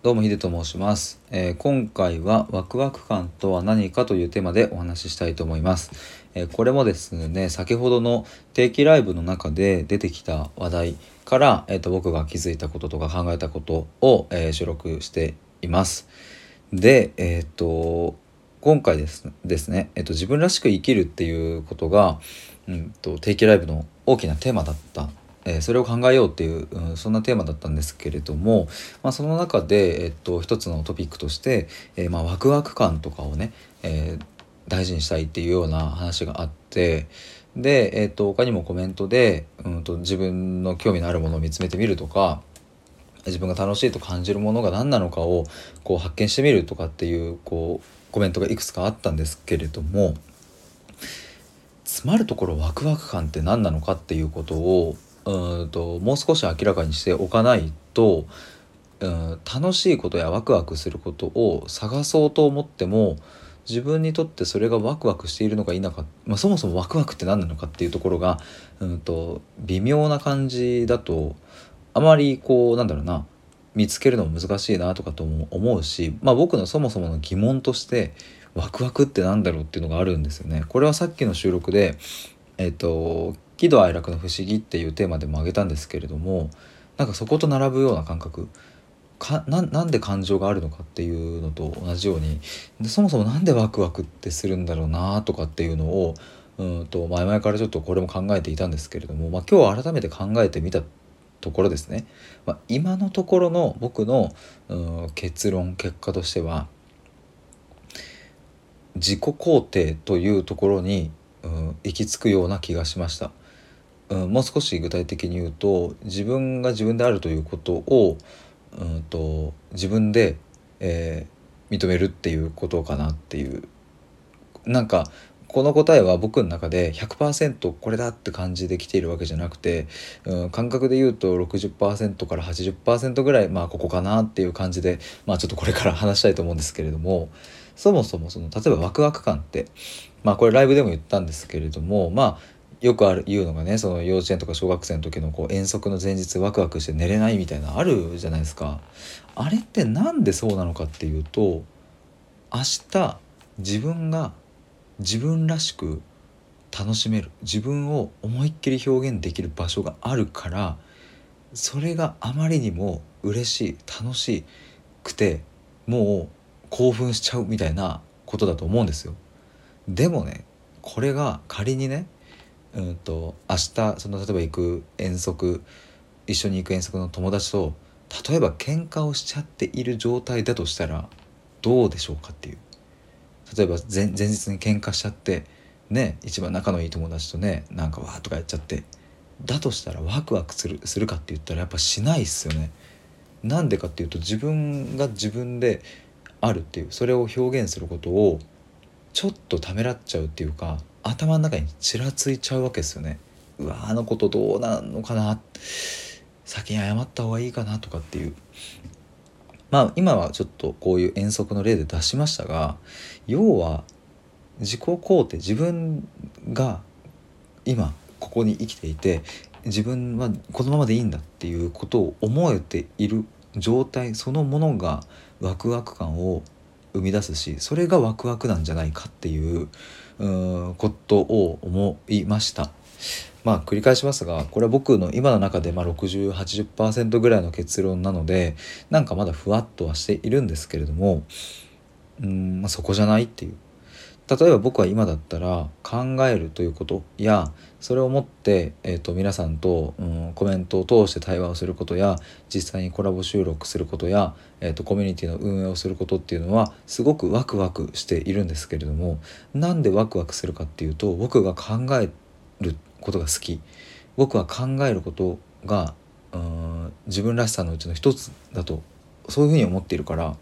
どうもヒデと申します、えー今回はワクワク感とは何かというテーマでお話ししたいと思います、えーこれもですね先ほどの定期ライブの中で出てきた話題から、えー、と僕が気づいたこととか考えたことを、えー収録しています。でえっ、と今回ですですね、えー、と自分らしく生きるっていうことが、うん、と定期ライブの大きなテーマだったえそれを考えようっていう、うんそんなテーマだったんですけれども、まあ、その中で、えっと、一つのトピックとして、えまあ、ワクワク感とかをね、え大事にしたいっていうような話があってで、えっと他にもコメントで、うん、と自分の興味のあるものを見つめてみるとか自分が楽しいと感じるものが何なのかをこう発見してみるとかっていうこうコメントがいくつかあったんですけれども詰まるところワクワク感って何なのかっていうことをうんともう少し明らかにしておかないとうん楽しいことやワクワクすることを探そうと思っても自分にとってそれがワクワクしているのか否か、まあ、そもそもワクワクって何なのかっていうところがうんと微妙な感じだとあまりこうなんだろうな見つけるのも難しいなとかとも思うし、まあ、僕のそもそもの疑問としてワクワクってなんだろうっていうのがあるんですよね。これはさっきの収録でえっ、と喜怒哀楽の不思議っていうテーマでも挙げたんですけれどもなんかそこと並ぶような感覚かななんで感情があるのかっていうのと同じようにそもそもなんでワクワクってするんだろうなとかっていうのをうんと前々からちょっとこれも考えていたんですけれども、まあ、今日改めて考えてみたところですね、まあ、今のところの僕のうん結論結果としては自己肯定というところに、うん、行き着くような気がしました。うん、もう少し具体的に言うと自分が自分であるということを、うん、と自分で、えー認めるっていうことかなっていう。なんかこの答えは僕の中で100%これだって感じできているわけじゃなくて、うん、感覚で言うと60%から80%ぐらいまあここかなっていう感じでまあちょっとこれから話したいと思うんですけれどもそもそもその例えばワクワク感ってまあこれライブでも言ったんですけれどもまあよくある言うのがねその幼稚園とか小学生の時のこう遠足の前日ワクワクして寝れないみたいなあるじゃないですか。あれってなんでそうなのかっていうと明日自分が自分らしく楽しめる自分を思いっきり表現できる場所があるからそれがあまりにも嬉しい楽しくてもう興奮しちゃうみたいなことだと思うんですよ。でもねこれが仮にねうんと明日その例えば行く遠足一緒に行く遠足の友達と例えば喧嘩をしちゃっている状態だとしたらどうでしょうかっていう例えば前前日に喧嘩しちゃってね一番仲のいい友達とねなんかわーとかやっちゃってだとしたらワクワクするするかって言ったらやっぱしないっすよね。なんでかっていうと自分が自分であるっていうそれを表現することをちょっとためらっちゃうっていうか頭の中にちらついちゃうわけですよね。うわあのことどうなのかな先に謝った方がいいかなとかっていうまあ今はちょっとこういう遠足の例で出しましたが要は自己肯定自分が今ここに生きていて自分はこのままでいいんだっていうことを思えている状態そのものがワクワク感を生み出すしそれがワクワクなんじゃないかっていううことを思いました。まあ繰り返しますがこれは僕の今の中でま6080%ぐらいの結論なのでなんかまだふわっとはしているんですけれどもうん、まあ、そこじゃないっていう例えば僕は今だったら考えるということやそれをもって、えー、と皆さんと、うん、コメントを通して対話をすることや実際にコラボ収録することや、えー、とコミュニティの運営をすることっていうのはすごくワクワクしているんですけれどもなんでワクワクするかっていうと僕が考えることが好き。僕は考えることがうん自分らしさのうちの一つだとそういうふうに思っているから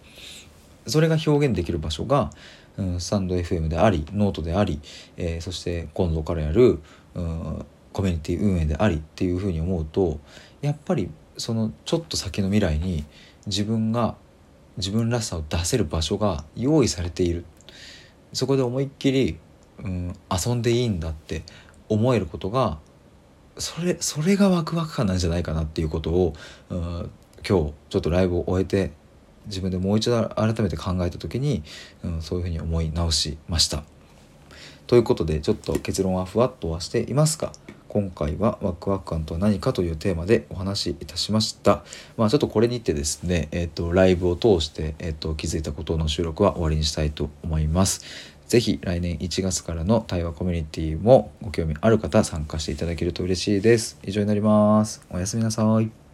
それが表現できる場所が、うん、スタンド FM でありノートであり、えーそして今度からやる、うん、コミュニティ運営でありっていうふうに思うとやっぱりそのちょっと先の未来に自分が自分らしさを出せる場所が用意されている。そこで思いっきり、うん、遊んでいいんだって思えることがそれそれがワクワク感なんじゃないかなっていうことを、うん、今日ちょっとライブを終えて自分でもう一度改めて考えた時に、うん、そういうふうに思い直しました。ということでちょっと結論はふわっとはしていますが今回はワクワク感とは何かというテーマでお話しいたしました。まあちょっとこれにてですね、えっ、ー、と、ライブを通して、えっ、ー、と、気づいたことの収録は終わりにしたいと思います。是非来年1月からの対話コミュニティもご興味ある方参加していただけると嬉しいです。以上になります。おやすみなさい。